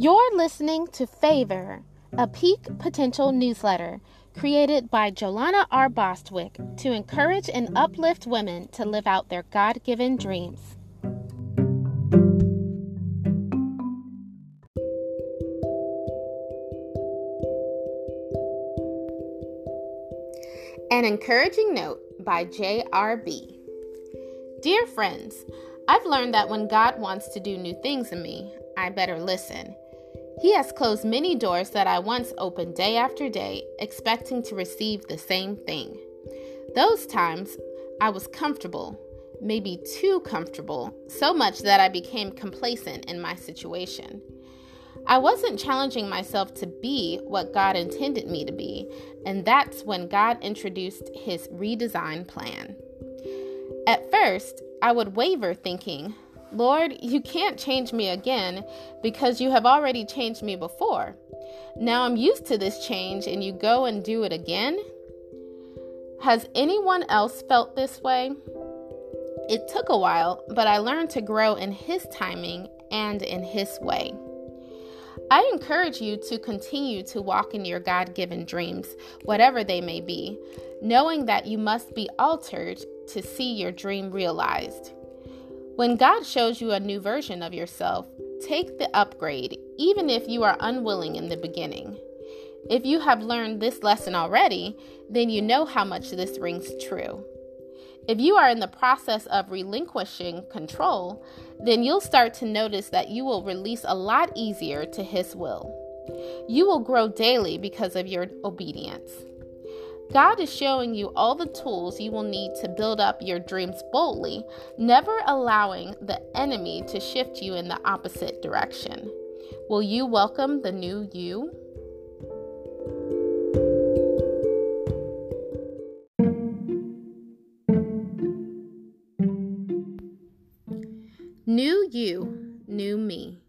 You're listening to Favor, a peak potential newsletter created by Jolana R. Bostwick to encourage and uplift women to live out their God given dreams. An encouraging note by J.R.B. Dear friends, I've learned that when God wants to do new things in me, I better listen. He has closed many doors that I once opened day after day, expecting to receive the same thing. Those times, I was comfortable, maybe too comfortable, so much that I became complacent in my situation. I wasn't challenging myself to be what God intended me to be, and that's when God introduced his redesign plan. At first, I would waver, thinking, Lord, you can't change me again because you have already changed me before. Now I'm used to this change and you go and do it again? Has anyone else felt this way? It took a while, but I learned to grow in His timing and in His way. I encourage you to continue to walk in your God given dreams, whatever they may be, knowing that you must be altered to see your dream realized. When God shows you a new version of yourself, take the upgrade, even if you are unwilling in the beginning. If you have learned this lesson already, then you know how much this rings true. If you are in the process of relinquishing control, then you'll start to notice that you will release a lot easier to His will. You will grow daily because of your obedience. God is showing you all the tools you will need to build up your dreams boldly, never allowing the enemy to shift you in the opposite direction. Will you welcome the new you? New You, New Me,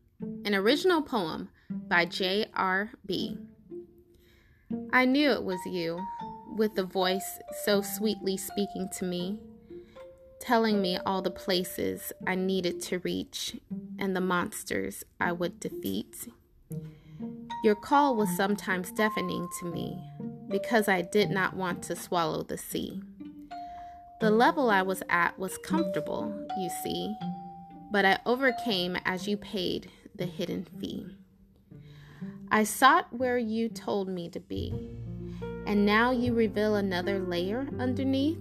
an original poem by J.R.B. I knew it was you with the voice so sweetly speaking to me, telling me all the places I needed to reach and the monsters I would defeat. Your call was sometimes deafening to me because I did not want to swallow the sea. The level I was at was comfortable, you see, but I overcame as you paid the hidden fee. I sought where you told me to be and now you reveal another layer underneath?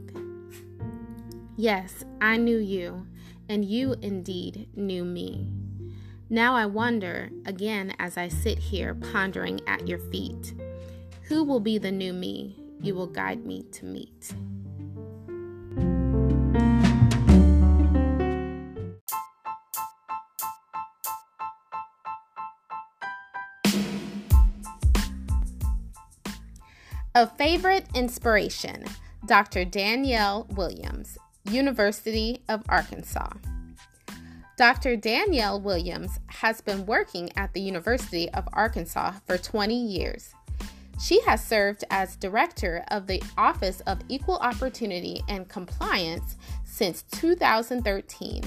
Yes, I knew you, and you indeed knew me. Now I wonder, again as I sit here pondering at your feet, who will be the new me you will guide me to meet? A favorite inspiration Dr. Danielle Williams, University of Arkansas. Dr. Danielle Williams has been working at the University of Arkansas for 20 years. She has served as director of the Office of Equal Opportunity and Compliance since 2013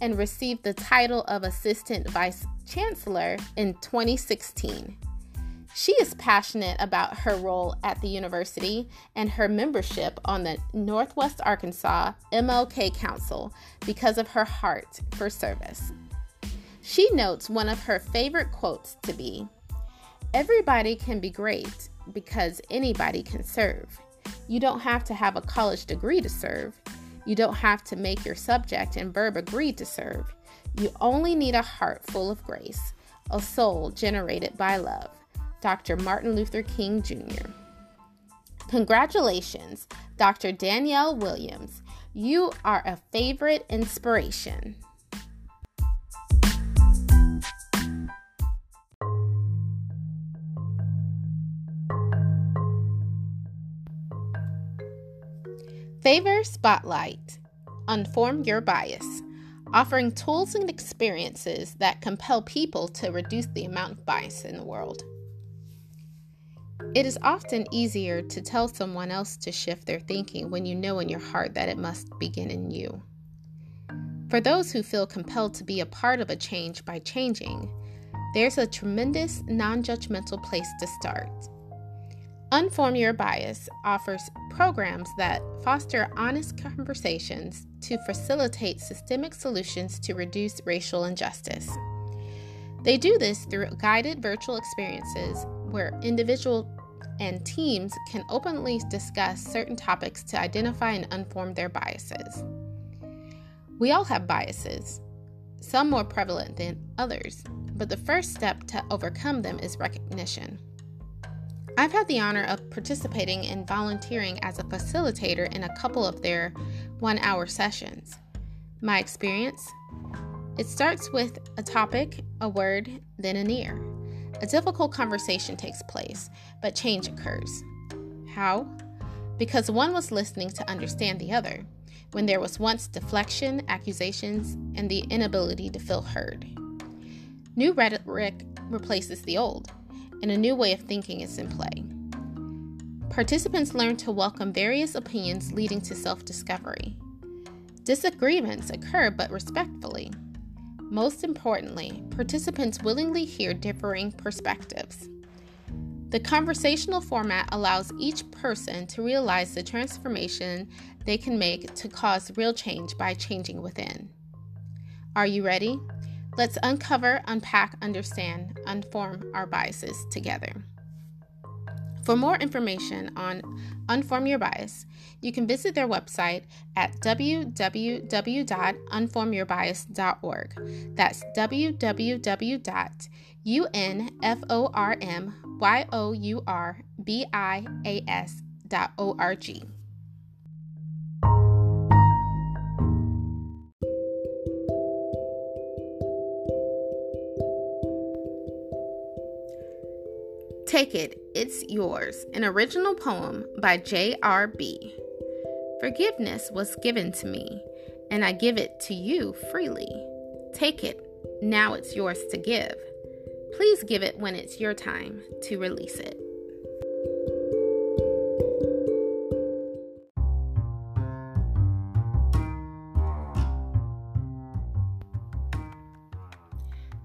and received the title of Assistant Vice Chancellor in 2016. She is passionate about her role at the university and her membership on the Northwest Arkansas MLK Council because of her heart for service. She notes one of her favorite quotes to be Everybody can be great because anybody can serve. You don't have to have a college degree to serve. You don't have to make your subject and verb agree to serve. You only need a heart full of grace, a soul generated by love. Dr. Martin Luther King Jr. Congratulations, Dr. Danielle Williams. You are a favorite inspiration. Favor Spotlight Unform Your Bias, offering tools and experiences that compel people to reduce the amount of bias in the world. It is often easier to tell someone else to shift their thinking when you know in your heart that it must begin in you. For those who feel compelled to be a part of a change by changing, there's a tremendous non judgmental place to start. Unform Your Bias offers programs that foster honest conversations to facilitate systemic solutions to reduce racial injustice. They do this through guided virtual experiences where individuals and teams can openly discuss certain topics to identify and unform their biases. We all have biases, some more prevalent than others, but the first step to overcome them is recognition. I've had the honor of participating and volunteering as a facilitator in a couple of their one hour sessions. My experience it starts with a topic, a word, then an ear. A difficult conversation takes place, but change occurs. How? Because one was listening to understand the other, when there was once deflection, accusations, and the inability to feel heard. New rhetoric replaces the old, and a new way of thinking is in play. Participants learn to welcome various opinions leading to self discovery. Disagreements occur, but respectfully. Most importantly, participants willingly hear differing perspectives. The conversational format allows each person to realize the transformation they can make to cause real change by changing within. Are you ready? Let's uncover, unpack, understand, unform our biases together. For more information on Unform Your Bias, you can visit their website at www.unformyourbias.org. That's www.unformyourbias.org. Take It, It's Yours, an original poem by J.R.B. Forgiveness was given to me, and I give it to you freely. Take it, now it's yours to give. Please give it when it's your time to release it.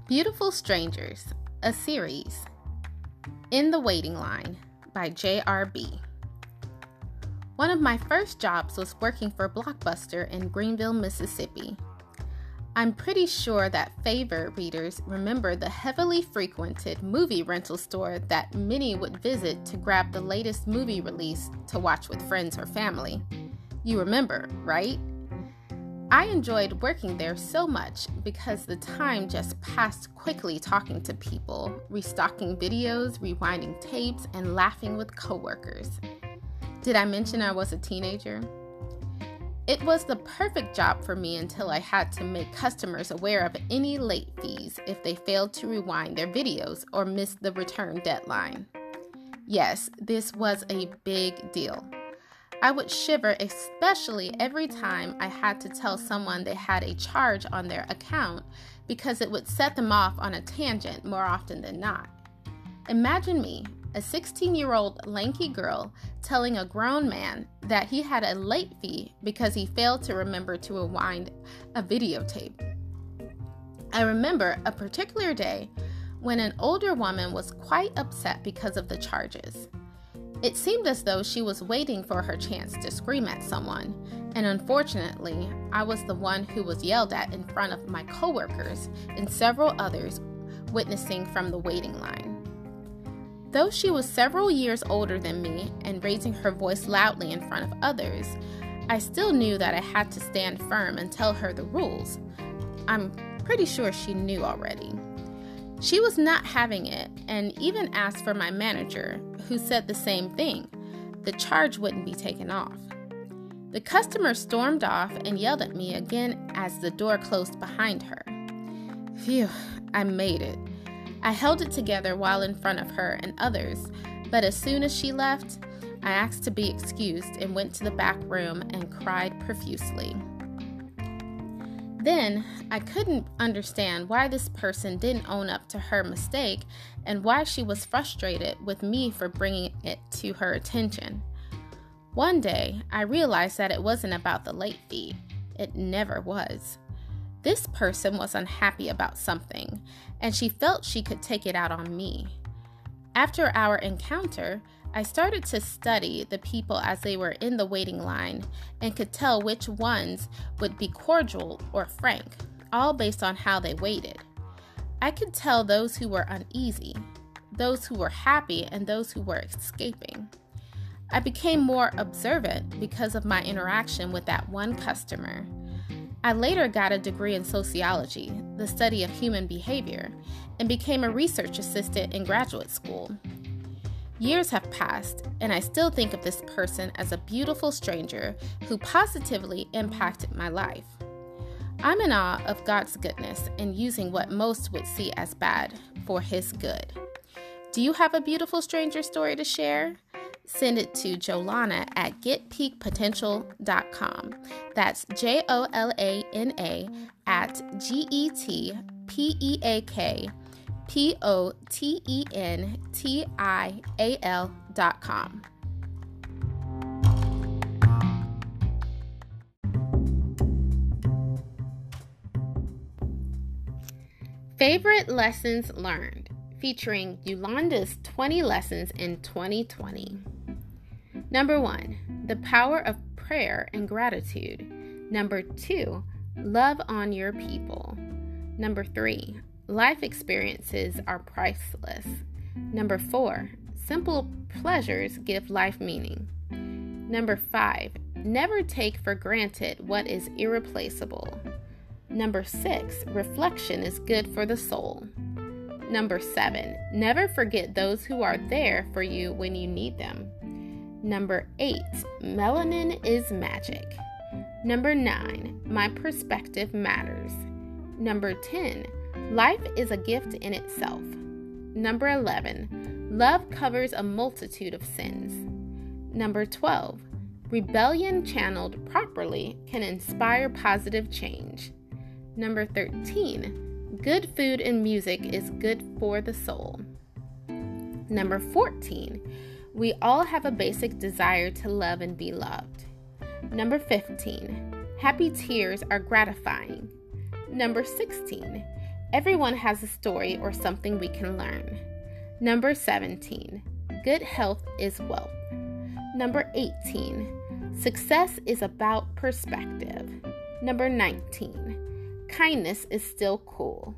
Beautiful Strangers, a series. In the Waiting Line by J.R.B. One of my first jobs was working for Blockbuster in Greenville, Mississippi. I'm pretty sure that Favor readers remember the heavily frequented movie rental store that many would visit to grab the latest movie release to watch with friends or family. You remember, right? I enjoyed working there so much because the time just passed quickly talking to people, restocking videos, rewinding tapes, and laughing with coworkers. Did I mention I was a teenager? It was the perfect job for me until I had to make customers aware of any late fees if they failed to rewind their videos or missed the return deadline. Yes, this was a big deal. I would shiver, especially every time I had to tell someone they had a charge on their account because it would set them off on a tangent more often than not. Imagine me, a 16 year old lanky girl, telling a grown man that he had a late fee because he failed to remember to rewind a videotape. I remember a particular day when an older woman was quite upset because of the charges. It seemed as though she was waiting for her chance to scream at someone, and unfortunately, I was the one who was yelled at in front of my coworkers and several others witnessing from the waiting line. Though she was several years older than me and raising her voice loudly in front of others, I still knew that I had to stand firm and tell her the rules. I'm pretty sure she knew already. She was not having it and even asked for my manager, who said the same thing the charge wouldn't be taken off. The customer stormed off and yelled at me again as the door closed behind her. Phew, I made it. I held it together while in front of her and others, but as soon as she left, I asked to be excused and went to the back room and cried profusely. Then I couldn't understand why this person didn't own up to her mistake and why she was frustrated with me for bringing it to her attention. One day, I realized that it wasn't about the late fee. It never was. This person was unhappy about something, and she felt she could take it out on me. After our encounter, I started to study the people as they were in the waiting line and could tell which ones would be cordial or frank, all based on how they waited. I could tell those who were uneasy, those who were happy, and those who were escaping. I became more observant because of my interaction with that one customer. I later got a degree in sociology, the study of human behavior, and became a research assistant in graduate school. Years have passed, and I still think of this person as a beautiful stranger who positively impacted my life. I'm in awe of God's goodness in using what most would see as bad for His good. Do you have a beautiful stranger story to share? Send it to Jolana at getpeakpotential.com. That's J O L A N A at G E T P E A K P O T E N T I A L dot com. Favorite Lessons Learned, featuring Yolanda's 20 lessons in 2020. Number one, the power of prayer and gratitude. Number two, love on your people. Number three, life experiences are priceless. Number four, simple pleasures give life meaning. Number five, never take for granted what is irreplaceable. Number six, reflection is good for the soul. Number seven, never forget those who are there for you when you need them. Number eight, melanin is magic. Number nine, my perspective matters. Number 10, life is a gift in itself. Number 11, love covers a multitude of sins. Number 12, rebellion channeled properly can inspire positive change. Number 13, good food and music is good for the soul. Number 14, we all have a basic desire to love and be loved. Number 15, happy tears are gratifying. Number 16, everyone has a story or something we can learn. Number 17, good health is wealth. Number 18, success is about perspective. Number 19, kindness is still cool.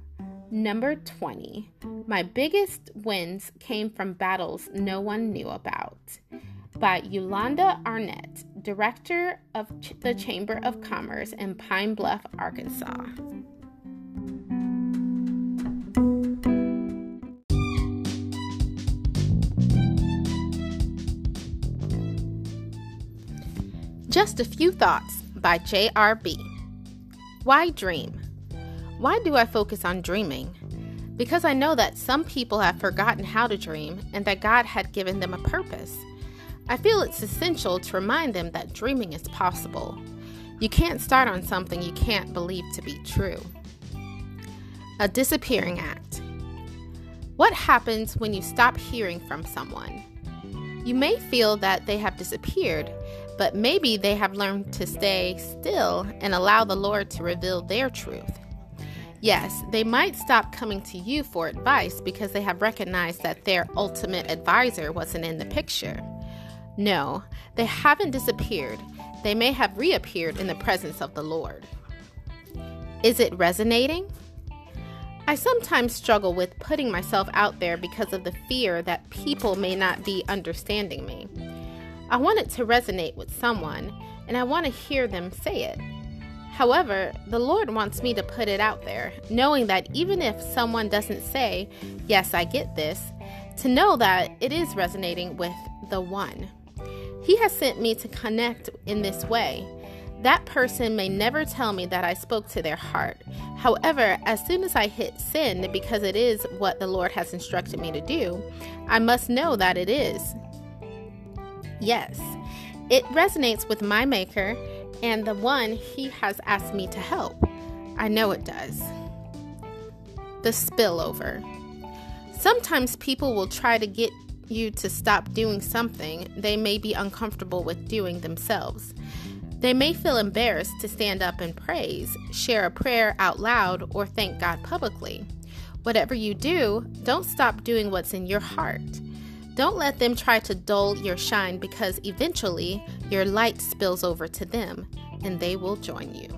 Number 20. My biggest wins came from battles no one knew about. By Yolanda Arnett, Director of the Chamber of Commerce in Pine Bluff, Arkansas. Just a Few Thoughts by J.R.B. Why Dream? Why do I focus on dreaming? Because I know that some people have forgotten how to dream and that God had given them a purpose. I feel it's essential to remind them that dreaming is possible. You can't start on something you can't believe to be true. A disappearing act. What happens when you stop hearing from someone? You may feel that they have disappeared, but maybe they have learned to stay still and allow the Lord to reveal their truth. Yes, they might stop coming to you for advice because they have recognized that their ultimate advisor wasn't in the picture. No, they haven't disappeared. They may have reappeared in the presence of the Lord. Is it resonating? I sometimes struggle with putting myself out there because of the fear that people may not be understanding me. I want it to resonate with someone, and I want to hear them say it. However, the Lord wants me to put it out there, knowing that even if someone doesn't say, Yes, I get this, to know that it is resonating with the one. He has sent me to connect in this way. That person may never tell me that I spoke to their heart. However, as soon as I hit send, because it is what the Lord has instructed me to do, I must know that it is. Yes, it resonates with my Maker and the one He has asked me to help. I know it does. The spillover. Sometimes people will try to get you to stop doing something they may be uncomfortable with doing themselves. They may feel embarrassed to stand up and praise, share a prayer out loud, or thank God publicly. Whatever you do, don't stop doing what's in your heart. Don't let them try to dull your shine because eventually your light spills over to them and they will join you.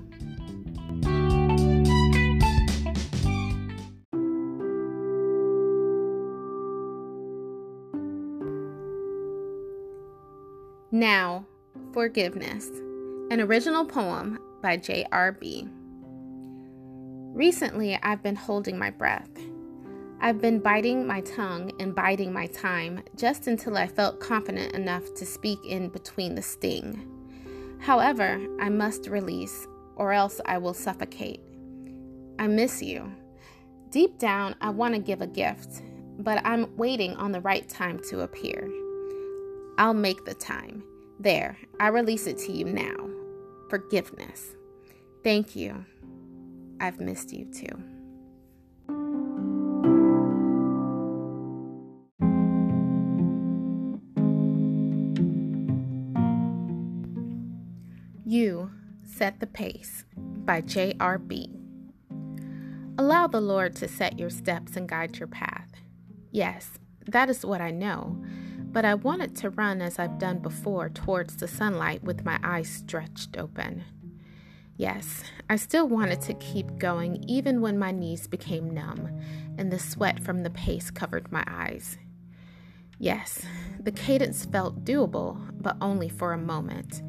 Now, Forgiveness, an original poem by J.R.B. Recently, I've been holding my breath. I've been biting my tongue and biding my time just until I felt confident enough to speak in between the sting. However, I must release, or else I will suffocate. I miss you. Deep down, I want to give a gift, but I'm waiting on the right time to appear. I'll make the time. There, I release it to you now. Forgiveness. Thank you. I've missed you too. Set the Pace by J.R.B. Allow the Lord to set your steps and guide your path. Yes, that is what I know, but I wanted to run as I've done before towards the sunlight with my eyes stretched open. Yes, I still wanted to keep going even when my knees became numb and the sweat from the pace covered my eyes. Yes, the cadence felt doable, but only for a moment.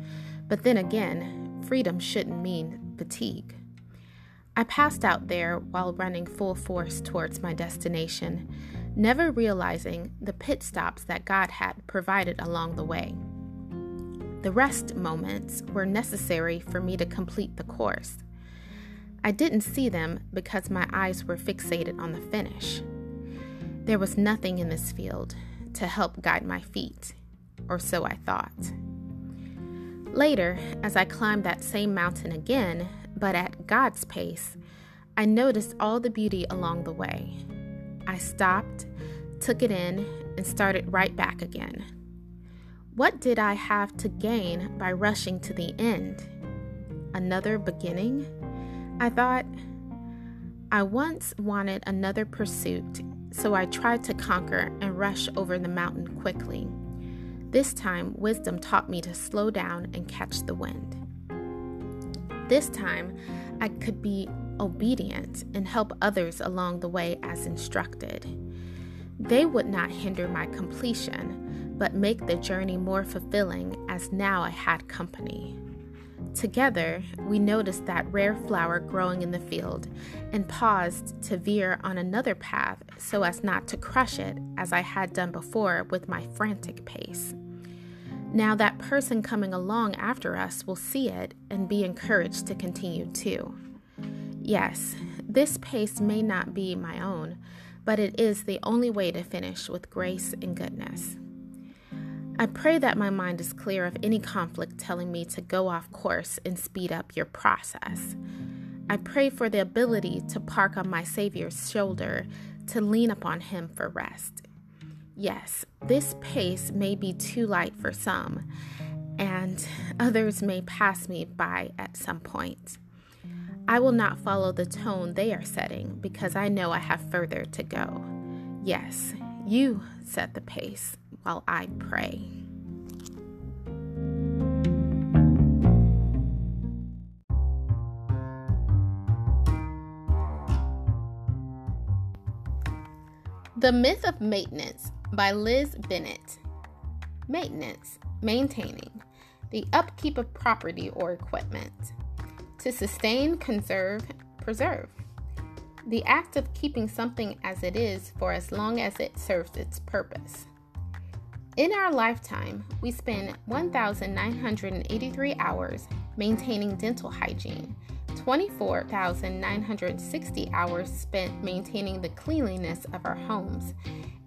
But then again, freedom shouldn't mean fatigue. I passed out there while running full force towards my destination, never realizing the pit stops that God had provided along the way. The rest moments were necessary for me to complete the course. I didn't see them because my eyes were fixated on the finish. There was nothing in this field to help guide my feet, or so I thought. Later, as I climbed that same mountain again, but at God's pace, I noticed all the beauty along the way. I stopped, took it in, and started right back again. What did I have to gain by rushing to the end? Another beginning? I thought. I once wanted another pursuit, so I tried to conquer and rush over the mountain quickly. This time, wisdom taught me to slow down and catch the wind. This time, I could be obedient and help others along the way as instructed. They would not hinder my completion, but make the journey more fulfilling as now I had company. Together, we noticed that rare flower growing in the field and paused to veer on another path so as not to crush it as I had done before with my frantic pace. Now, that person coming along after us will see it and be encouraged to continue too. Yes, this pace may not be my own, but it is the only way to finish with grace and goodness. I pray that my mind is clear of any conflict telling me to go off course and speed up your process. I pray for the ability to park on my Savior's shoulder to lean upon Him for rest. Yes, this pace may be too light for some, and others may pass me by at some point. I will not follow the tone they are setting because I know I have further to go. Yes, you set the pace while I pray. The Myth of Maintenance by Liz Bennett. Maintenance, maintaining, the upkeep of property or equipment. To sustain, conserve, preserve. The act of keeping something as it is for as long as it serves its purpose. In our lifetime, we spend 1,983 hours maintaining dental hygiene, 24,960 hours spent maintaining the cleanliness of our homes,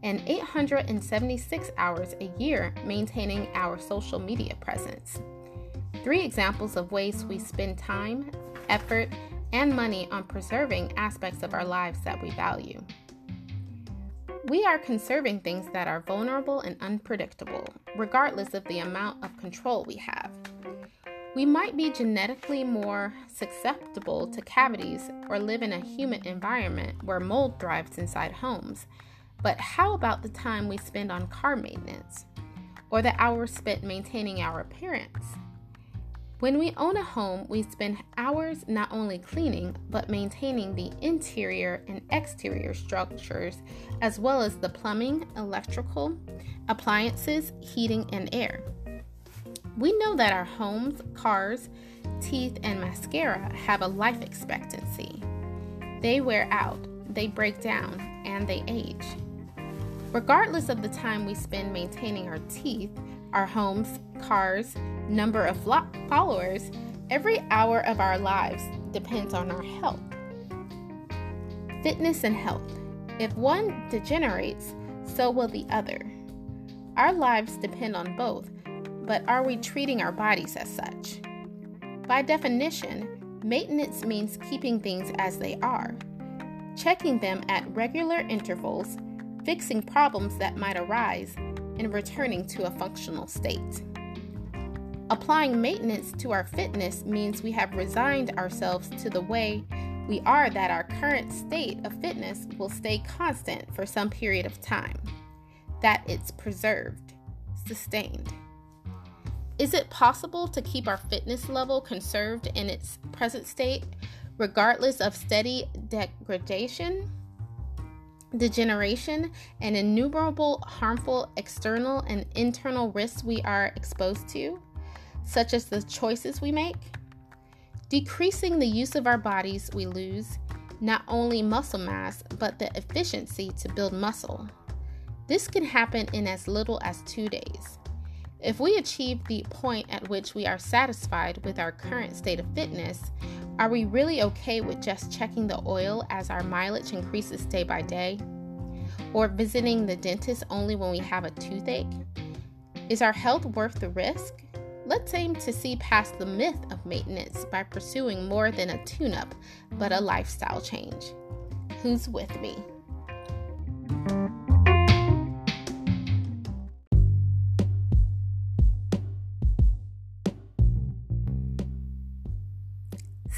and 876 hours a year maintaining our social media presence. Three examples of ways we spend time, effort, and money on preserving aspects of our lives that we value. We are conserving things that are vulnerable and unpredictable, regardless of the amount of control we have. We might be genetically more susceptible to cavities or live in a humid environment where mold thrives inside homes. But how about the time we spend on car maintenance or the hours spent maintaining our appearance? When we own a home, we spend hours not only cleaning, but maintaining the interior and exterior structures, as well as the plumbing, electrical, appliances, heating, and air. We know that our homes, cars, teeth, and mascara have a life expectancy. They wear out, they break down, and they age. Regardless of the time we spend maintaining our teeth, our homes, cars, number of followers, every hour of our lives depends on our health. Fitness and health. If one degenerates, so will the other. Our lives depend on both, but are we treating our bodies as such? By definition, maintenance means keeping things as they are, checking them at regular intervals, fixing problems that might arise, and returning to a functional state. Applying maintenance to our fitness means we have resigned ourselves to the way we are that our current state of fitness will stay constant for some period of time, that it's preserved, sustained. Is it possible to keep our fitness level conserved in its present state, regardless of steady degradation, degeneration, and innumerable harmful external and internal risks we are exposed to, such as the choices we make? Decreasing the use of our bodies, we lose not only muscle mass, but the efficiency to build muscle. This can happen in as little as two days. If we achieve the point at which we are satisfied with our current state of fitness, are we really okay with just checking the oil as our mileage increases day by day? Or visiting the dentist only when we have a toothache? Is our health worth the risk? Let's aim to see past the myth of maintenance by pursuing more than a tune up, but a lifestyle change. Who's with me?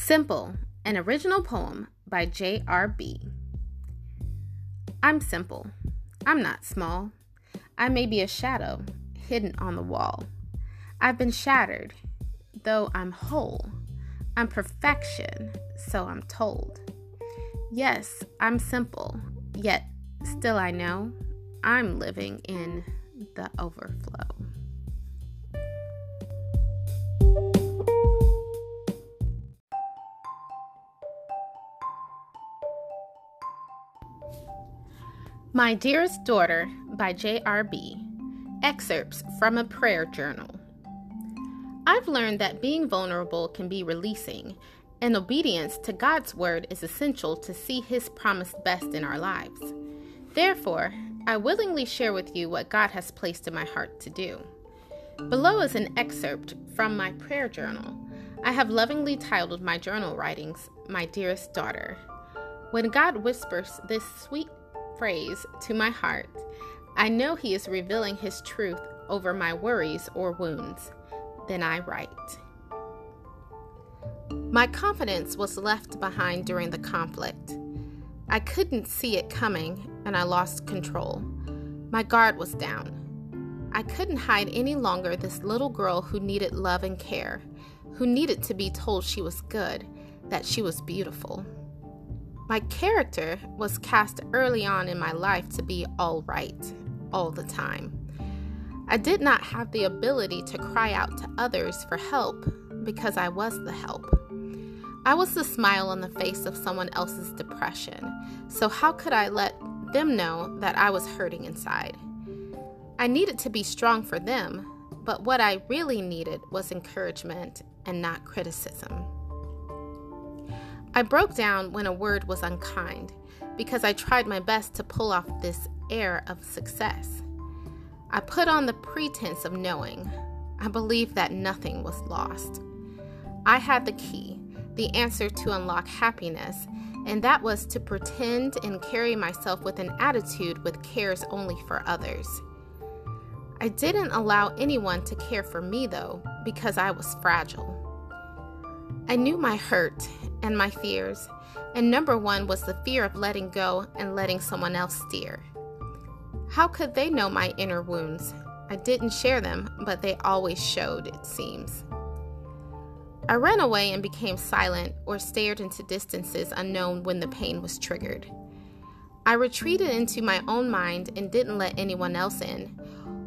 Simple, an original poem by J.R.B. I'm simple. I'm not small. I may be a shadow hidden on the wall. I've been shattered, though I'm whole. I'm perfection, so I'm told. Yes, I'm simple, yet still I know I'm living in the overflow. My Dearest Daughter by J.R.B. Excerpts from a Prayer Journal. I've learned that being vulnerable can be releasing, and obedience to God's word is essential to see His promised best in our lives. Therefore, I willingly share with you what God has placed in my heart to do. Below is an excerpt from my prayer journal. I have lovingly titled my journal writings, My Dearest Daughter. When God whispers this sweet phrase to my heart, I know He is revealing His truth over my worries or wounds. Then I write. My confidence was left behind during the conflict. I couldn't see it coming and I lost control. My guard was down. I couldn't hide any longer this little girl who needed love and care, who needed to be told she was good, that she was beautiful. My character was cast early on in my life to be all right, all the time. I did not have the ability to cry out to others for help because I was the help. I was the smile on the face of someone else's depression, so how could I let them know that I was hurting inside? I needed to be strong for them, but what I really needed was encouragement and not criticism. I broke down when a word was unkind because I tried my best to pull off this air of success. I put on the pretense of knowing. I believed that nothing was lost. I had the key, the answer to unlock happiness, and that was to pretend and carry myself with an attitude with cares only for others. I didn't allow anyone to care for me, though, because I was fragile. I knew my hurt and my fears, and number one was the fear of letting go and letting someone else steer. How could they know my inner wounds? I didn't share them, but they always showed, it seems. I ran away and became silent or stared into distances unknown when the pain was triggered. I retreated into my own mind and didn't let anyone else in,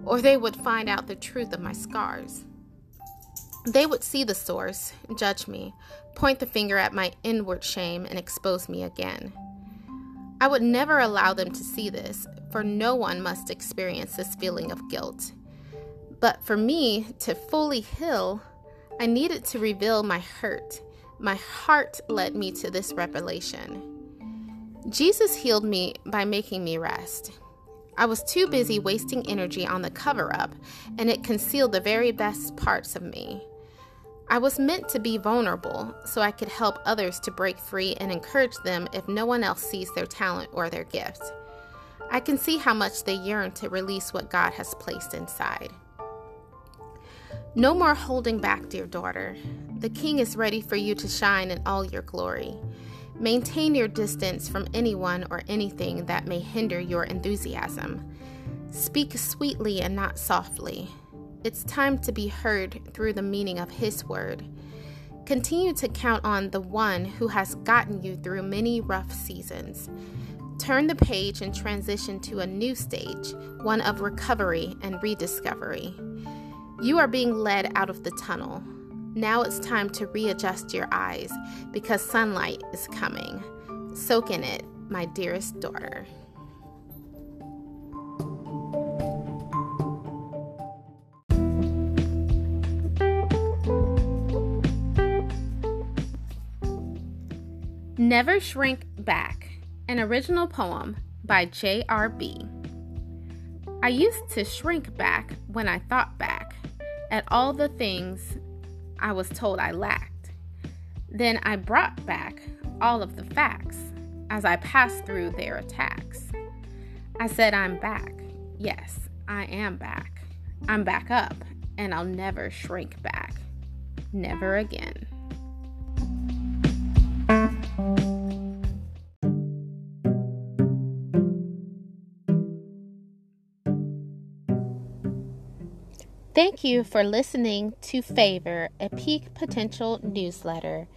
or they would find out the truth of my scars. They would see the source, judge me, point the finger at my inward shame, and expose me again. I would never allow them to see this, for no one must experience this feeling of guilt. But for me to fully heal, I needed to reveal my hurt. My heart led me to this revelation. Jesus healed me by making me rest. I was too busy wasting energy on the cover up, and it concealed the very best parts of me. I was meant to be vulnerable so I could help others to break free and encourage them if no one else sees their talent or their gift. I can see how much they yearn to release what God has placed inside. No more holding back, dear daughter. The King is ready for you to shine in all your glory. Maintain your distance from anyone or anything that may hinder your enthusiasm. Speak sweetly and not softly. It's time to be heard through the meaning of His word. Continue to count on the one who has gotten you through many rough seasons. Turn the page and transition to a new stage, one of recovery and rediscovery. You are being led out of the tunnel. Now it's time to readjust your eyes because sunlight is coming. Soak in it, my dearest daughter. Never Shrink Back, an original poem by J.R.B. I used to shrink back when I thought back at all the things I was told I lacked. Then I brought back all of the facts as I passed through their attacks. I said, I'm back. Yes, I am back. I'm back up, and I'll never shrink back. Never again. Thank you for listening to Favor, a Peak Potential newsletter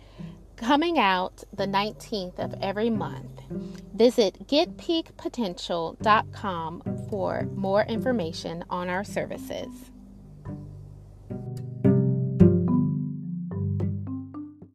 coming out the 19th of every month. Visit getpeakpotential.com for more information on our services.